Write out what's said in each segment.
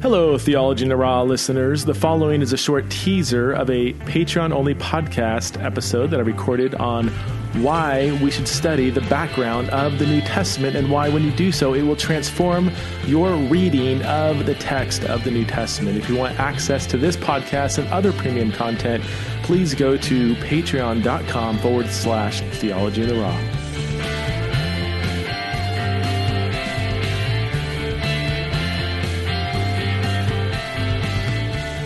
Hello, Theology in the Raw listeners. The following is a short teaser of a Patreon only podcast episode that I recorded on why we should study the background of the New Testament and why, when you do so, it will transform your reading of the text of the New Testament. If you want access to this podcast and other premium content, please go to patreon.com forward slash theology in the raw.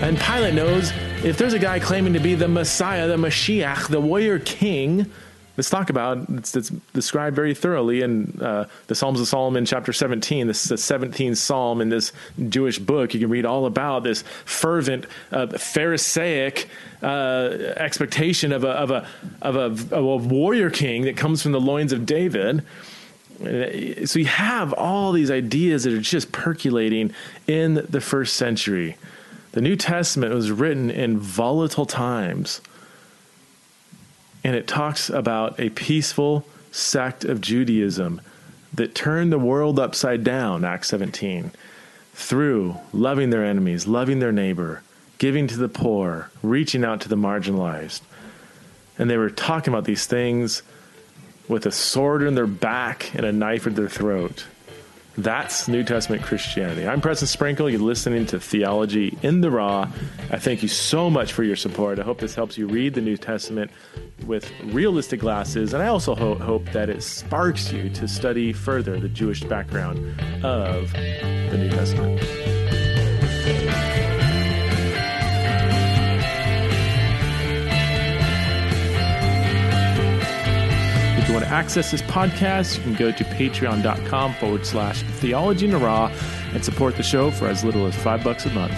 And Pilate knows if there's a guy claiming to be the Messiah, the Mashiach, the warrior king, let's talk about it's, it's described very thoroughly in uh, the Psalms of Solomon, chapter 17. This is the 17th psalm in this Jewish book. You can read all about this fervent, uh, Pharisaic uh, expectation of a, of, a, of, a, of a warrior king that comes from the loins of David. So you have all these ideas that are just percolating in the first century. The New Testament was written in volatile times, and it talks about a peaceful sect of Judaism that turned the world upside down, Acts 17, through loving their enemies, loving their neighbor, giving to the poor, reaching out to the marginalized. And they were talking about these things with a sword in their back and a knife at their throat. That's New Testament Christianity. I'm Preston Sprinkle. You're listening to Theology in the Raw. I thank you so much for your support. I hope this helps you read the New Testament with realistic glasses, and I also ho- hope that it sparks you to study further the Jewish background of the New Testament. If you want to access this podcast, you can go to patreon.com forward slash theology and support the show for as little as five bucks a month.